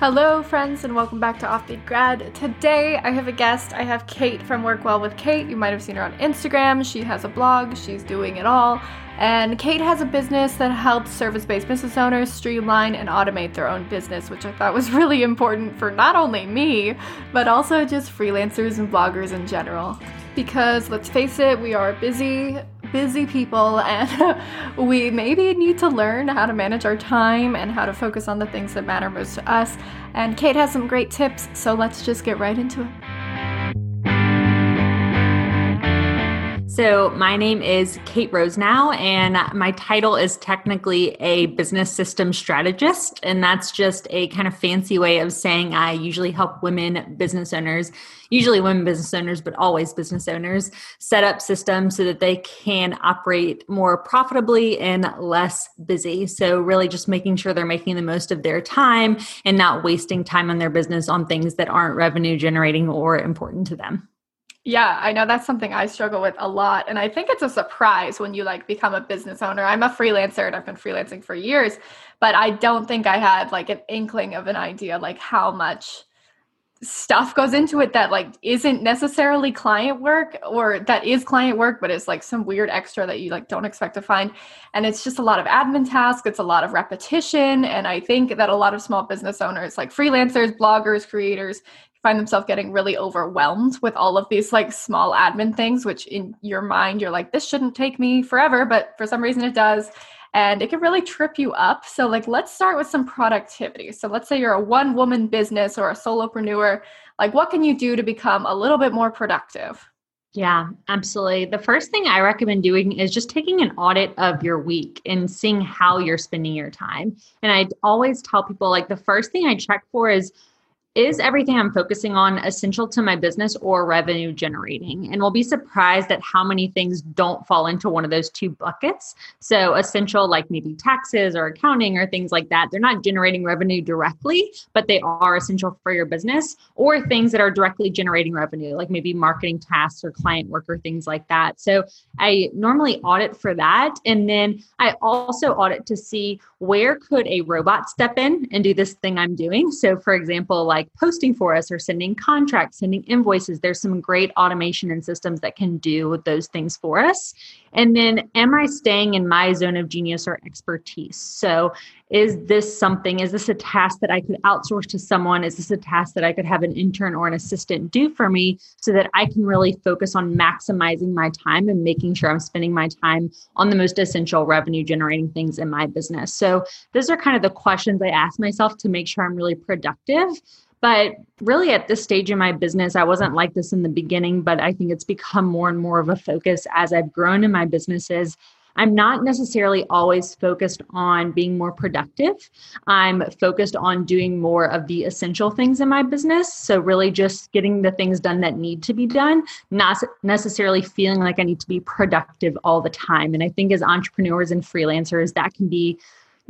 Hello, friends, and welcome back to Offbeat Grad. Today, I have a guest. I have Kate from Work Well with Kate. You might have seen her on Instagram. She has a blog, she's doing it all. And Kate has a business that helps service based business owners streamline and automate their own business, which I thought was really important for not only me, but also just freelancers and bloggers in general. Because let's face it, we are busy, busy people, and we maybe need to learn how to manage our time and how to focus on the things that matter most to us. And Kate has some great tips, so let's just get right into it. So, my name is Kate Rosenau, and my title is technically a business system strategist. And that's just a kind of fancy way of saying I usually help women business owners, usually women business owners, but always business owners, set up systems so that they can operate more profitably and less busy. So, really just making sure they're making the most of their time and not wasting time on their business on things that aren't revenue generating or important to them. Yeah, I know that's something I struggle with a lot. And I think it's a surprise when you like become a business owner. I'm a freelancer and I've been freelancing for years, but I don't think I had like an inkling of an idea like how much stuff goes into it that like isn't necessarily client work or that is client work but it's like some weird extra that you like don't expect to find and it's just a lot of admin tasks it's a lot of repetition and i think that a lot of small business owners like freelancers bloggers creators find themselves getting really overwhelmed with all of these like small admin things which in your mind you're like this shouldn't take me forever but for some reason it does and it can really trip you up so like let's start with some productivity so let's say you're a one woman business or a solopreneur like what can you do to become a little bit more productive yeah, absolutely. The first thing I recommend doing is just taking an audit of your week and seeing how you're spending your time. And I always tell people like the first thing I check for is is everything I'm focusing on essential to my business or revenue generating? And we'll be surprised at how many things don't fall into one of those two buckets. So, essential, like maybe taxes or accounting or things like that, they're not generating revenue directly, but they are essential for your business, or things that are directly generating revenue, like maybe marketing tasks or client work or things like that. So, I normally audit for that. And then I also audit to see where could a robot step in and do this thing I'm doing. So, for example, like like posting for us or sending contracts, sending invoices. There's some great automation and systems that can do those things for us. And then, am I staying in my zone of genius or expertise? So, is this something, is this a task that I could outsource to someone? Is this a task that I could have an intern or an assistant do for me so that I can really focus on maximizing my time and making sure I'm spending my time on the most essential revenue generating things in my business? So, those are kind of the questions I ask myself to make sure I'm really productive. But really, at this stage in my business, I wasn't like this in the beginning, but I think it's become more and more of a focus as I've grown in my businesses. I'm not necessarily always focused on being more productive. I'm focused on doing more of the essential things in my business. So, really just getting the things done that need to be done, not necessarily feeling like I need to be productive all the time. And I think as entrepreneurs and freelancers, that can be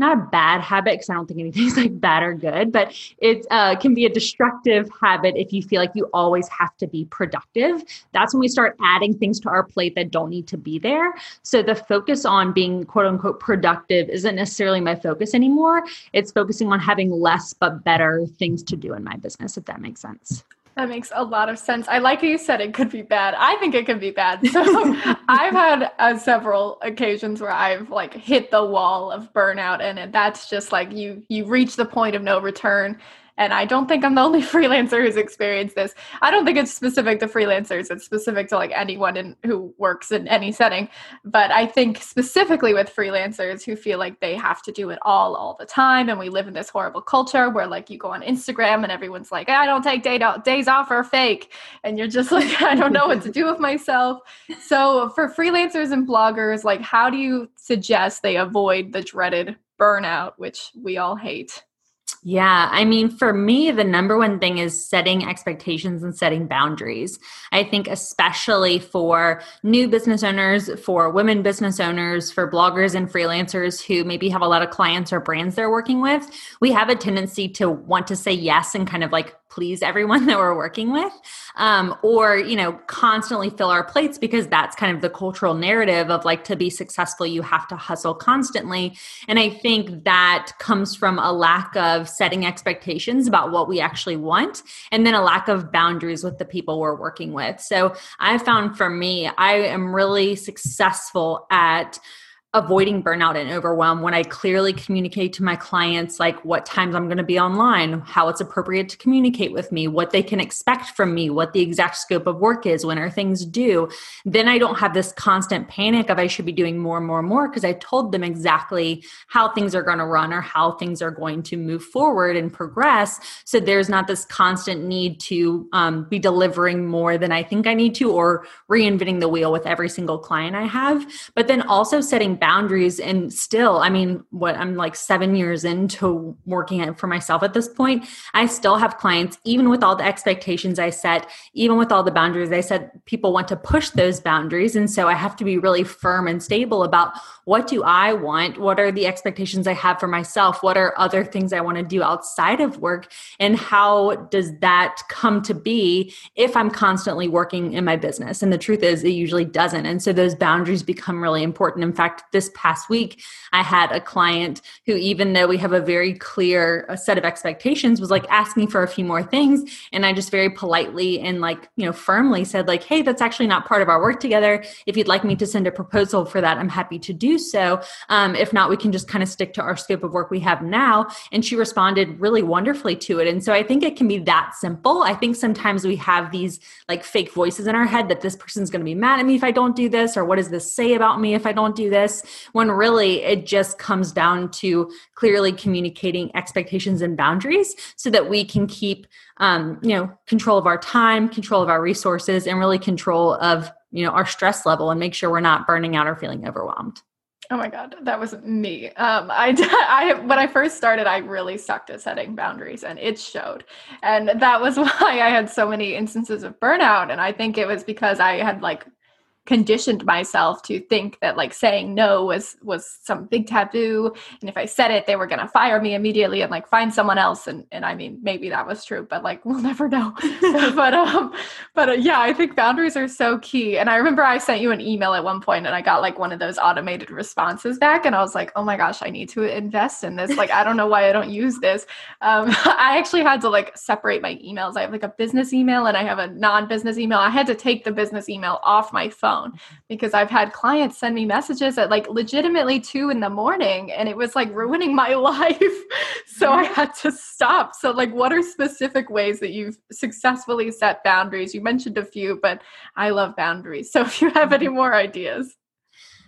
not a bad habit because I don't think anything's like bad or good, but it uh, can be a destructive habit if you feel like you always have to be productive. That's when we start adding things to our plate that don't need to be there. So the focus on being quote unquote productive isn't necessarily my focus anymore. It's focusing on having less but better things to do in my business, if that makes sense. That makes a lot of sense. I like how you said it could be bad. I think it can be bad. So I've had uh, several occasions where I've like hit the wall of burnout, and that's just like you you reach the point of no return, and I don't think I'm the only freelancer who's experienced this. I don't think it's specific to freelancers, it's specific to like anyone in, who works in any setting. But I think specifically with freelancers who feel like they have to do it all all the time. And we live in this horrible culture where like you go on Instagram and everyone's like, I don't take day days off or fake. And you're just like, I don't know what to do with myself. So for freelancers and bloggers, like, how do you suggest they avoid the dreaded burnout, which we all hate? Yeah, I mean, for me, the number one thing is setting expectations and setting boundaries. I think, especially for new business owners, for women business owners, for bloggers and freelancers who maybe have a lot of clients or brands they're working with, we have a tendency to want to say yes and kind of like please everyone that we're working with um, or you know constantly fill our plates because that's kind of the cultural narrative of like to be successful you have to hustle constantly. And i think that comes from a lack of setting expectations about what we actually want and then a lack of boundaries with the people we're working with. So i found for me i am really successful at avoiding burnout and overwhelm when I clearly communicate to my clients like what times I'm going to be online, how it's appropriate to communicate with me, what they can expect from me, what the exact scope of work is, when are things due. Then I don't have this constant panic of I should be doing more and more and more because I told them exactly how things are going to run or how things are going to move forward and progress. So there's not this constant need to um, be delivering more than I think I need to or reinventing the wheel with every single client I have. But then also setting boundaries. And still i mean what i'm like seven years into working for myself at this point i still have clients even with all the expectations i set even with all the boundaries i said people want to push those boundaries. And so i have to be really firm and stable about what do i want? What are the expectations i have for myself? What are other things i want to do outside of work? And how does that come to be if i'm constantly working in my business? And the truth is it usually doesn't. And so those boundaries become really important. In fact this past week, I had a client who, even though we have a very clear uh, set of expectations, was like asking for a few more things. And I just very politely and like, you know, firmly said, like, hey, that's actually not part of our work together. If you'd like me to send a proposal for that, I'm happy to do so. Um, if not, we can just kind of stick to our scope of work we have now. And she responded really wonderfully to it. And so I think it can be that simple. I think sometimes we have these like fake voices in our head that this person's going to be mad at me if I don't do this, or what does this say about me if I don't do this? When really it just comes down to clearly communicating expectations and boundaries so that we can keep um, you know control of our time control of our resources and really control of you know our stress level and make sure we're not burning out or feeling overwhelmed Oh my God, that was me. Um, I, I, when I first started, I really sucked at setting boundaries and it showed. And that was why I had so many instances of burnout. And I think it was because I had like conditioned myself to think that like saying no was was some big taboo. And if i said it they were going to fire me immediately and like find someone else. And and i mean maybe that was true but like we'll never know. But um but uh, yeah i think boundaries are so key. And i remember i sent you an email at one point and i got like one of those automated responses back. And i was like oh my gosh i need to invest in this. Like i don't know why i don't use this. Um i actually had to like separate my emails. I have like a business email and i have a non-business email. I had to take the business email off my phone phone because I've had clients send me messages at like legitimately two in the morning and it was like ruining my life. so I mm-hmm. had to stop. So, like, what are specific ways that you've successfully set boundaries? You mentioned a few, but I love boundaries. So, if you have mm-hmm. any more ideas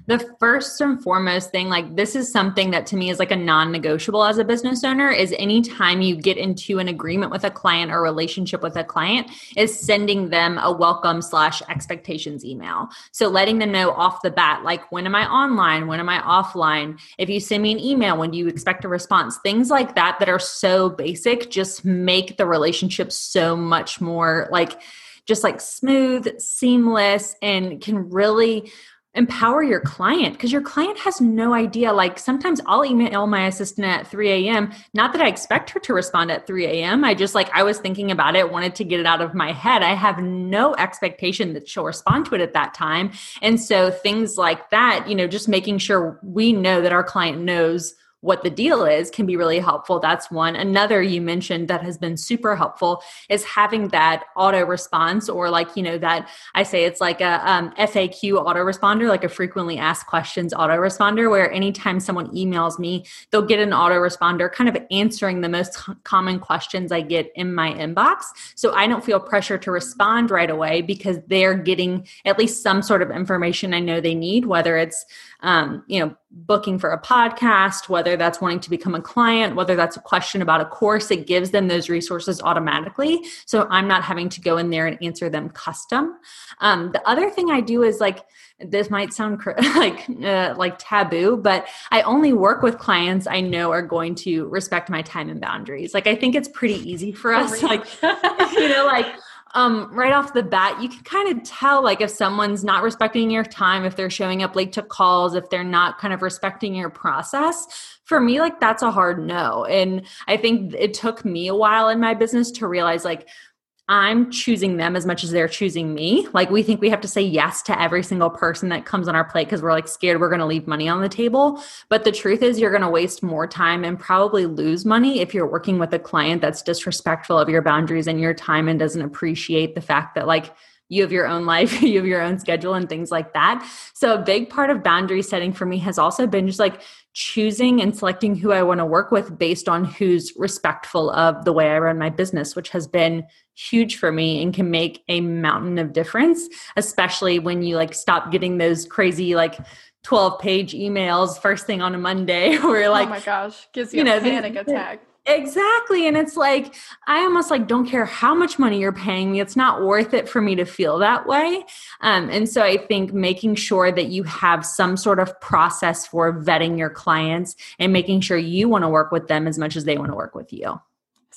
the first and foremost thing like this is something that to me is like a non-negotiable as a business owner is anytime you get into an agreement with a client or relationship with a client is sending them a welcome slash expectations email. So letting them know off the bat like when am i online? When am i offline? If you send me an email when do you expect a response? Things like that that are so basic just make the relationship so much more like just like smooth, seamless, and can really empower your client because your client has no idea. Like sometimes I'll email my assistant at 3 a.m. Not that I expect her to respond at 3 a.m. I just like I was thinking about it, wanted to get it out of my head. I have no expectation that she'll respond to it at that time. And so things like that, you know, just making sure we know that our client knows what the deal is can be really helpful. That's one. Another you mentioned that has been super helpful is having that auto response or like, you know, that I say it's like a um, FAQ autoresponder, like a frequently asked questions autoresponder, where anytime someone emails me, they'll get an autoresponder kind of answering the most common questions I get in my inbox. So I don't feel pressure to respond right away because they're getting at least some sort of information I know they need, whether it's, um, you know, booking for a podcast, whether that's wanting to become a client, whether that's a question about a course, it gives them those resources automatically. So I'm not having to go in there and answer them custom. Um, the other thing I do is like, this might sound cr- like uh, like taboo, but I only work with clients I know are going to respect my time and boundaries. Like I think it's pretty easy for us, like you know, like um, right off the bat, you can kind of tell like if someone's not respecting your time, if they're showing up late to calls, if they're not kind of respecting your process. For me, like that's a hard no. And I think it took me a while in my business to realize like I'm choosing them as much as they're choosing me. Like we think we have to say yes to every single person that comes on our plate because we're like scared we're going to leave money on the table. But the truth is, you're going to waste more time and probably lose money if you're working with a client that's disrespectful of your boundaries and your time and doesn't appreciate the fact that like you have your own life, you have your own schedule and things like that. So a big part of boundary setting for me has also been just like choosing and selecting who I want to work with based on who's respectful of the way I run my business, which has been huge for me and can make a mountain of difference, especially when you like stop getting those crazy like 12 page emails first thing on a Monday where oh like, oh my gosh, gives you, you know, a panic attack. Exactly. And it's like, I almost like don't care how much money you're paying me. It's not worth it for me to feel that way. Um, and so I think making sure that you have some sort of process for vetting your clients and making sure you want to work with them as much as they want to work with you.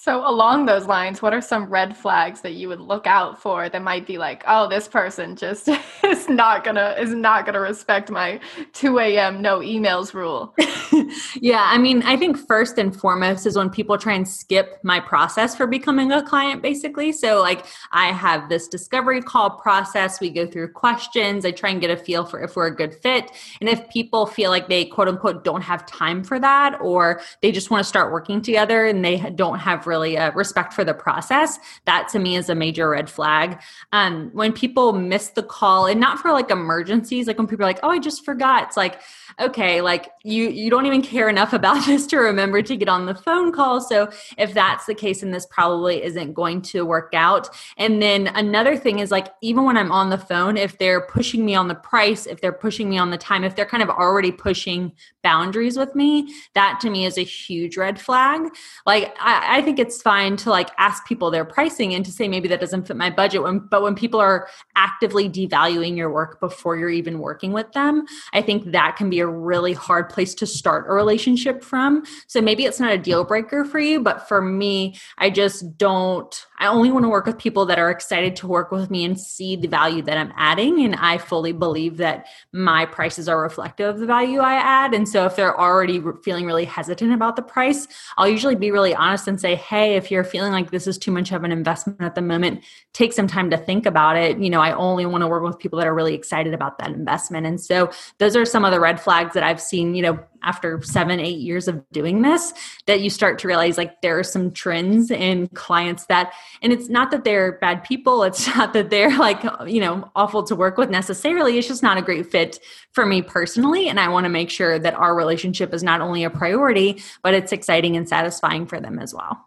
So along those lines, what are some red flags that you would look out for that might be like, oh, this person just is not gonna is not gonna respect my 2 a.m. no emails rule? yeah, I mean, I think first and foremost is when people try and skip my process for becoming a client, basically. So like I have this discovery call process, we go through questions, I try and get a feel for if we're a good fit. And if people feel like they quote unquote don't have time for that, or they just want to start working together and they don't have really a respect for the process, that to me is a major red flag. Um, when people miss the call and not for like emergencies, like when people are like, oh, I just forgot, it's like, okay, like you you don't even care enough about this to remember to get on the phone call. So if that's the case, then this probably isn't going to work out. And then another thing is like even when I'm on the phone, if they're pushing me on the price, if they're pushing me on the time, if they're kind of already pushing boundaries with me, that to me is a huge red flag. Like I, I think it's fine to like ask people their pricing and to say maybe that doesn't fit my budget. When, but when people are actively devaluing your work before you're even working with them, I think that can be a really hard place to start a relationship from. So maybe it's not a deal breaker for you, but for me, I just don't, I only want to work with people that are excited to work with me and see the value that I'm adding. And I fully believe that my prices are reflective of the value I add. And so if they're already feeling really hesitant about the price, I'll usually be really honest and say, hey, if you're feeling like this is too much of an investment at the moment, take some time to think about it. You know, I only want to work with people that are really excited about that investment. And so those are some of the red flags that I've seen, you know, after seven, eight years of doing this, that you start to realize like there are some trends in clients that, and it's not that they're bad people. It's not that they're like, you know, awful to work with necessarily. It's just not a great fit for me personally. And I want to make sure that our relationship is not only a priority, but it's exciting and satisfying for them as well.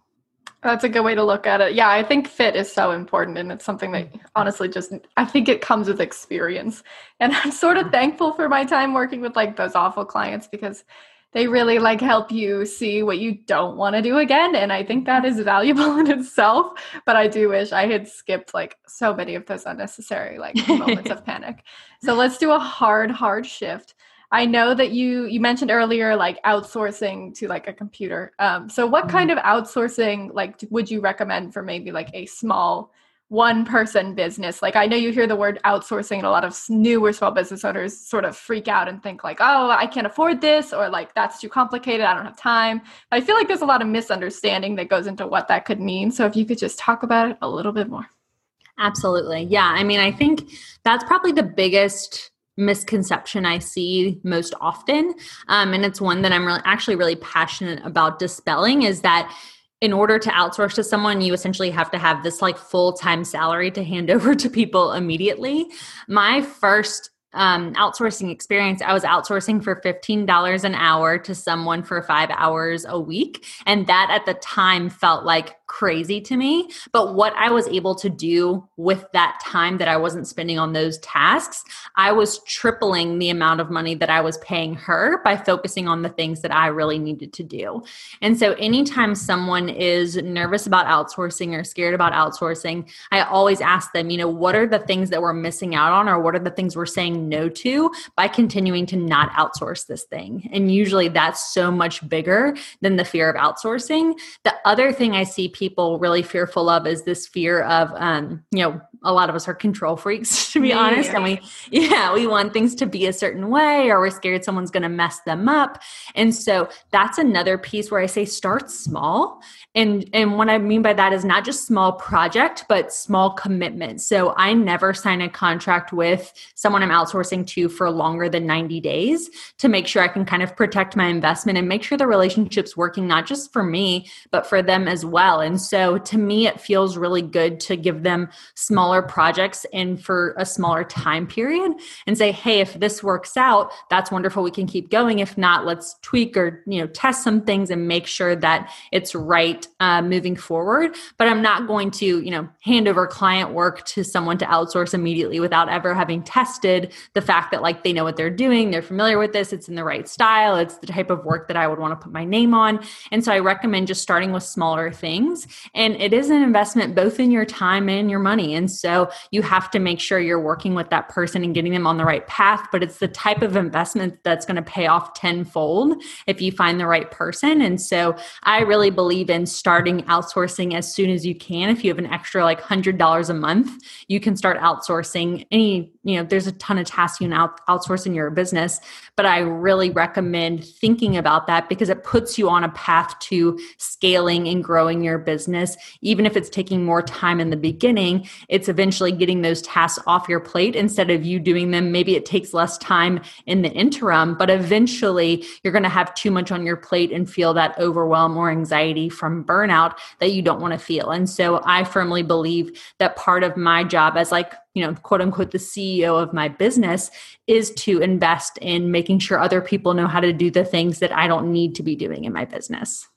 That's a good way to look at it. Yeah, I think fit is so important and it's something that mm-hmm. honestly just I think it comes with experience. And I'm sort of mm-hmm. thankful for my time working with like those awful clients because they really like help you see what you don't want to do again and I think that mm-hmm. is valuable in itself, but I do wish I had skipped like so many of those unnecessary like moments of panic. So let's do a hard hard shift. I know that you you mentioned earlier like outsourcing to like a computer. Um, so what mm-hmm. kind of outsourcing like would you recommend for maybe like a small one person business? Like I know you hear the word outsourcing and a lot of newer small business owners sort of freak out and think like, "Oh, I can't afford this," or like that's too complicated, I don't have time. But I feel like there's a lot of misunderstanding that goes into what that could mean. So if you could just talk about it a little bit more. Absolutely. Yeah, I mean, I think that's probably the biggest misconception I see most often. Um, and it's one that I'm really, actually really passionate about dispelling is that in order to outsource to someone, you essentially have to have this like full time salary to hand over to people immediately. My first um, outsourcing experience, I was outsourcing for $15 an hour to someone for five hours a week. And that at the time felt like crazy to me. But what I was able to do with that time that I wasn't spending on those tasks, I was tripling the amount of money that I was paying her by focusing on the things that I really needed to do. And so anytime someone is nervous about outsourcing or scared about outsourcing, I always ask them, you know, what are the things that we're missing out on or what are the things we're saying no to by continuing to not outsource this thing. And usually that's so much bigger than the fear of outsourcing. The other thing I see people really fearful of is this fear of, um, you know, a lot of us are control freaks to be yeah. honest and we yeah we want things to be a certain way or we're scared someone's going to mess them up. And so that's another piece where i say start small. And and what i mean by that is not just small project but small commitment. So i never sign a contract with someone i'm outsourcing to for longer than 90 days to make sure i can kind of protect my investment and make sure the relationship's working not just for me but for them as well. And so to me it feels really good to give them small smaller projects in for a smaller time period and say hey if this works out that's wonderful. We can keep going. If not let's tweak or you know test some things and make sure that it's right uh, moving forward. But i'm not going to you know hand over client work to someone to outsource immediately without ever having tested the fact that like they know what they're doing they're familiar with this it's in the right style it's the type of work that i would want to put my name on. And so i recommend just starting with smaller things. And it is an investment both in your time and your money. And so you have to make sure you're working with that person and getting them on the right path. But it's the type of investment that's going to pay off tenfold if you find the right person. And so I really believe in starting outsourcing as soon as you can. If you have an extra like $100 a month, you can start outsourcing any, you know, there's a ton of tasks you can out, outsource in your business. But I really recommend thinking about that because it puts you on a path to scaling and growing your business. Even if it's taking more time in the beginning, it's eventually getting those tasks off your plate instead of you doing them. Maybe it takes less time in the interim, but eventually you're going to have too much on your plate and feel that overwhelm or anxiety from burnout that you don't want to feel. And so I firmly believe that part of my job as like you know, quote unquote, the CEO of my business is to invest in making sure other people know how to do the things that I don't need to be doing in my business.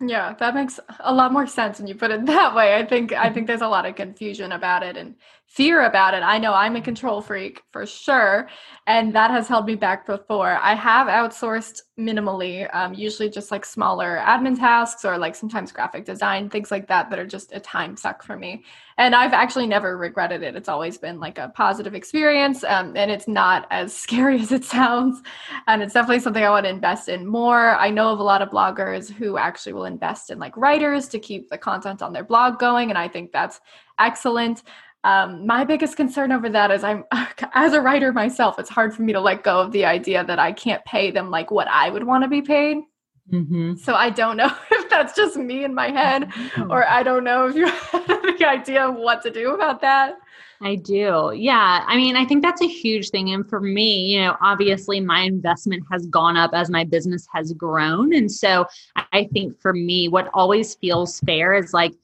Yeah, that makes a lot more sense when you put it that way. I think I think there's a lot of confusion about it and fear about it. I know I'm a control freak for sure, and that has held me back before. I have outsourced minimally, um, usually just like smaller admin tasks or like sometimes graphic design, things like that, that are just a time suck for me. And I've actually never regretted it. It's always been like a positive experience, um, and it's not as scary as it sounds. And it's definitely something I want to invest in more. I know of a lot of bloggers who actually will invest in like writers to keep the content on their blog going, and I think that's excellent. Um, my biggest concern over that is I'm as a writer myself, it's hard for me to let go of the idea that I can't pay them like what I would want to be paid. Mm-hmm. So I don't know if that's just me in my head, or I don't know if you have the idea of what to do about that. I do. Yeah. I mean, I think that's a huge thing. And for me, you know, obviously my investment has gone up as my business has grown. And so I think for me, what always feels fair is like,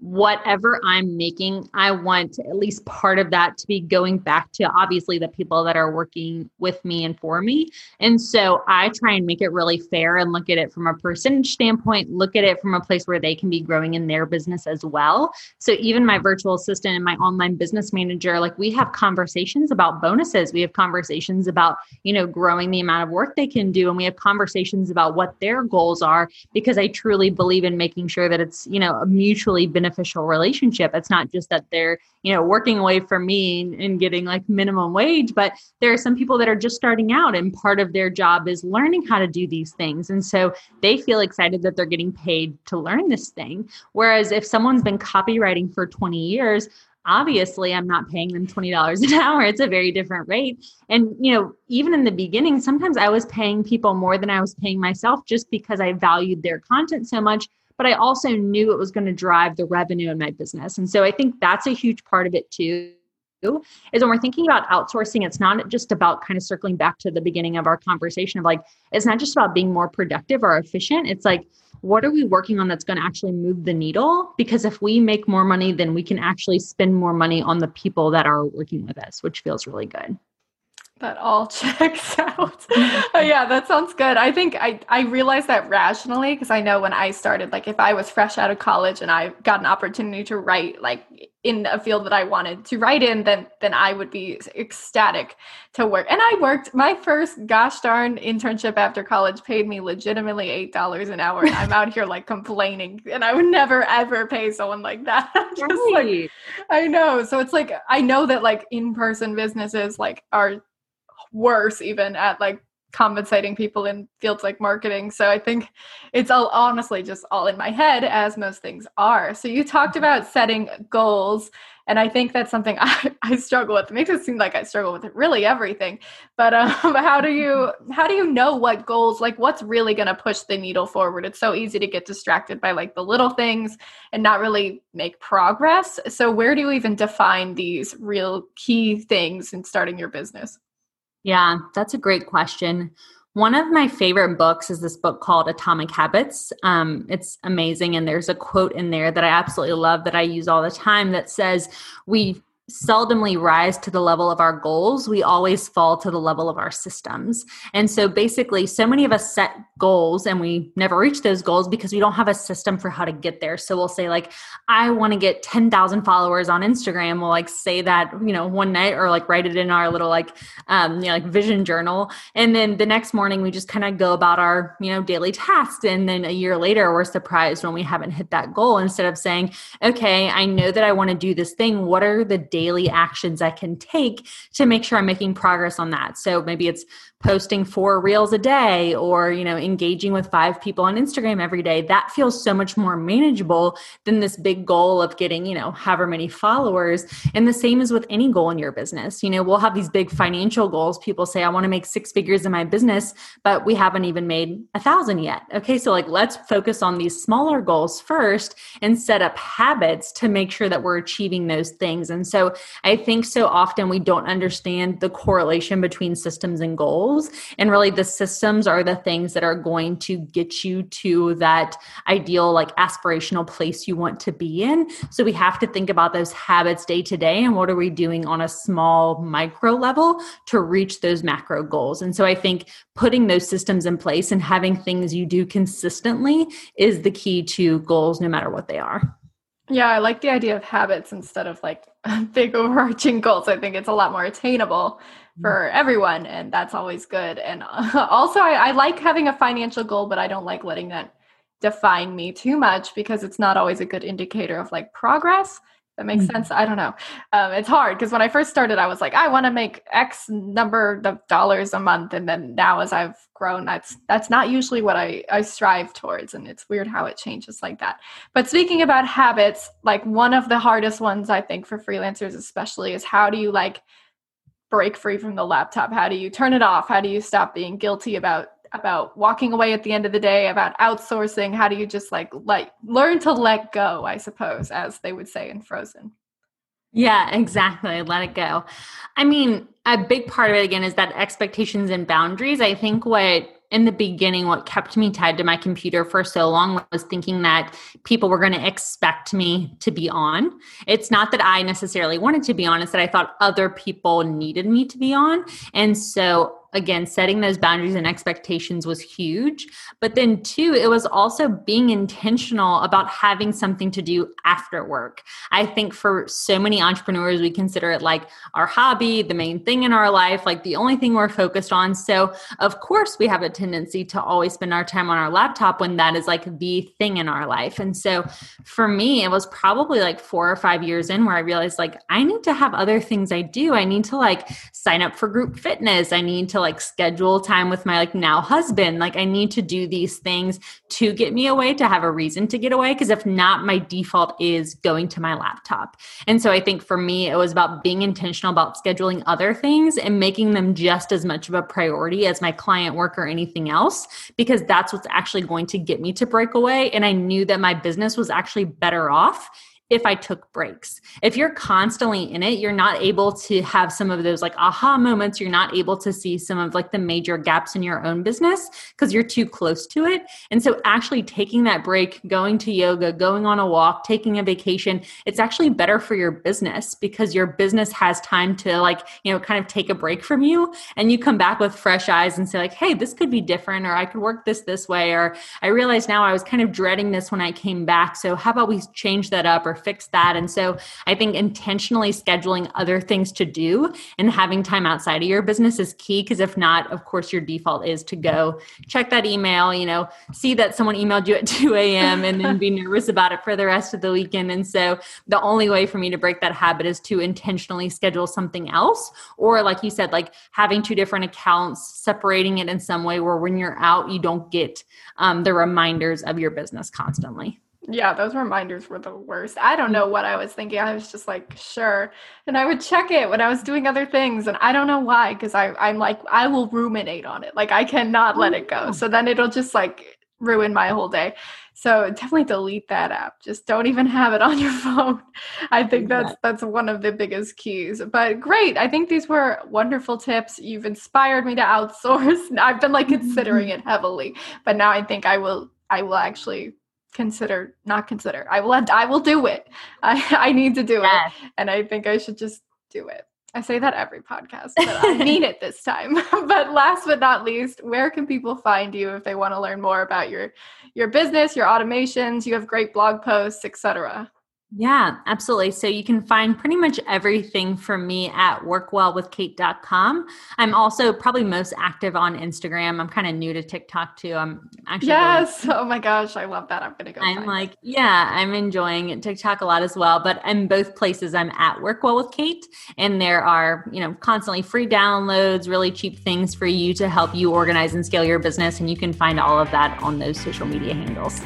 whatever I'm making, I want at least part of that to be going back to obviously the people that are working with me and for me. And so I try and make it really fair and look at it from a percentage standpoint, look at it from a place where they can be growing in their business as well. So even my virtual assistant and my online business manager, like we have conversations about bonuses. We have conversations about, you know, growing the amount of work they can do. And we have conversations about what their goals are because I truly believe in making sure that it's, you know, a mutually beneficial beneficial relationship. It's not just that they're, you know, working away from me and getting like minimum wage, but there are some people that are just starting out and part of their job is learning how to do these things. And so they feel excited that they're getting paid to learn this thing. Whereas if someone's been copywriting for 20 years, obviously i'm not paying them $20 an hour it's a very different rate and you know even in the beginning sometimes i was paying people more than i was paying myself just because i valued their content so much but I also knew it was going to drive the revenue in my business. And so I think that's a huge part of it too is when we're thinking about outsourcing, it's not just about kind of circling back to the beginning of our conversation of like, it's not just about being more productive or efficient. It's like, what are we working on that's going to actually move the needle? Because if we make more money, then we can actually spend more money on the people that are working with us, which feels really good that all checks out. oh, yeah, that sounds good. I think I, I realized that rationally because I know when I started, like if I was fresh out of college and I got an opportunity to write like in a field that I wanted to write in, then then I would be ecstatic to work. And I worked my first gosh darn internship after college paid me legitimately eight dollars an hour. And I'm out here like complaining. And I would never ever pay someone like that. Just right. like I know. So it's like I know that like in-person businesses like are worse even at like compensating people in fields like marketing. So I think it's all honestly just all in my head, as most things are. So you talked mm-hmm. about setting goals. And I think that's something I, I struggle with. It makes it seem like I struggle with really everything. But um, how do you how do you know what goals like what's really going to push the needle forward? It's so easy to get distracted by like the little things and not really make progress. So where do you even define these real key things in starting your business? Yeah, that's a great question. One of my favorite books is this book called Atomic Habits. Um, it's amazing. And there's a quote in there that I absolutely love that I use all the time that says, We seldomly rise to the level of our goals. We always fall to the level of our systems. And so basically, so many of us set goals and we never reach those goals because we don't have a system for how to get there. So we'll say, like, I want to get 10,000 followers on Instagram. We'll like say that, you know, one night or like write it in our little like, um, you know, like vision journal. And then the next morning we just kind of go about our, you know, daily tasks. And then a year later, we're surprised when we haven't hit that goal instead of saying, okay, I know that I want to do this thing. What are the daily actions I can take to make sure I'm making progress on that. So maybe it's posting four reels a day or you know engaging with five people on instagram every day that feels so much more manageable than this big goal of getting you know however many followers. And the same is with any goal in your business. You know we'll have these big financial goals. People say i want to make six figures in my business but we haven't even made a thousand yet. Okay so like let's focus on these smaller goals first and set up habits to make sure that we're achieving those things. And so i think so often we don't understand the correlation between systems and goals goals. And really, the systems are the things that are going to get you to that ideal, like aspirational place you want to be in. So we have to think about those habits day to day and what are we doing on a small micro level to reach those macro goals. And so I think putting those systems in place and having things you do consistently is the key to goals, no matter what they are. Yeah, I like the idea of habits instead of like big overarching goals. I think it's a lot more attainable for everyone and that's always good. And also I, I, like having a financial goal but i don't like letting that define me too much because it's not always a good indicator of like progress. That makes mm-hmm. sense? I don't know. Um, it's hard because when i first started i was like i want to make x number of dollars a month and then now as i've grown that's that's not usually what i i strive towards and it's weird how it changes like that. But speaking about habits like one of the hardest ones i think for freelancers especially is how do you like break free from the laptop? How do you turn it off? How do you stop being guilty about about walking away at the end of the day, about outsourcing? How do you just like like learn to let go, I suppose, as they would say in Frozen? Yeah, exactly. Let it go. I mean, a big part of it again is that expectations and boundaries. I think what in the beginning, what kept me tied to my computer for so long was thinking that people were going to expect me to be on. It's not that I necessarily wanted to be on, it's that I thought other people needed me to be on. And so again, setting those boundaries and expectations was huge. But then, two, it was also being intentional about having something to do after work. I think for so many entrepreneurs, we consider it like our hobby, the main thing in our life, like the only thing we're focused on. So, of course, we have a tendency to always spend our time on our laptop when that is like the thing in our life. And so, for me, it was probably like four or five years in where I realized like I need to have other things I do. I need to like sign up for group fitness. I need to like schedule time with my like now husband. Like I need to do these things to get me away, to have a reason to get away. Cause if not, my default is going to my laptop. And so I think for me, it was about being intentional about scheduling other things and making them just as much of a priority as my client work or anything else, because that's what's actually going to get me to break away. And I knew that my business was actually better off if I took breaks. If you're constantly in it, you're not able to have some of those like aha moments. You're not able to see some of like the major gaps in your own business because you're too close to it. And so, actually taking that break, going to yoga, going on a walk, taking a vacation, it's actually better for your business because your business has time to like, you know, kind of take a break from you and you come back with fresh eyes and say, like, hey, this could be different, or I could work this this way, or I realize now I was kind of dreading this when I came back. So, how about we change that up or fix that. And so I think intentionally scheduling other things to do and having time outside of your business is key. Because if not, of course, your default is to go check that email, you know, see that someone emailed you at 2 a.m. and then be nervous about it for the rest of the weekend. And so the only way for me to break that habit is to intentionally schedule something else. Or, like you said, like having two different accounts, separating it in some way where when you're out, you don't get um, the reminders of your business constantly. Yeah, those reminders were the worst. I don't know mm-hmm. what I was thinking. I was just like, sure. And I would check it when I was doing other things. And I don't know why, because I'm like, I will ruminate on it. Like I cannot let it go. Oh. So then it'll just like ruin my whole day. So definitely delete that app. Just don't even have it on your phone. I think that's that's one of the biggest keys. But great. I think these were wonderful tips. You've inspired me to outsource. I've been like considering mm-hmm. it heavily, but now I think I will I will actually consider not consider. I will have, i will do it. I i need to do yes. it and i think i should just do it. I say that every podcast but i mean it this time. But last but not least where can people find you if they want to learn more about your your business your automations you have great blog posts etc yeah, absolutely. So you can find pretty much everything from me at workwellwithkate.com. I'm also probably most active on Instagram. I'm kind of new to TikTok too. I'm actually Yes. Really- oh my gosh, I love that. I'm going to go. I'm like, it. yeah, I'm enjoying TikTok a lot as well, but in both places I'm at Workwell with Kate and there are, you know, constantly free downloads, really cheap things for you to help you organize and scale your business and you can find all of that on those social media handles.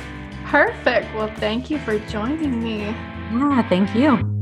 Perfect. Well, thank you for joining me. Yeah, thank you.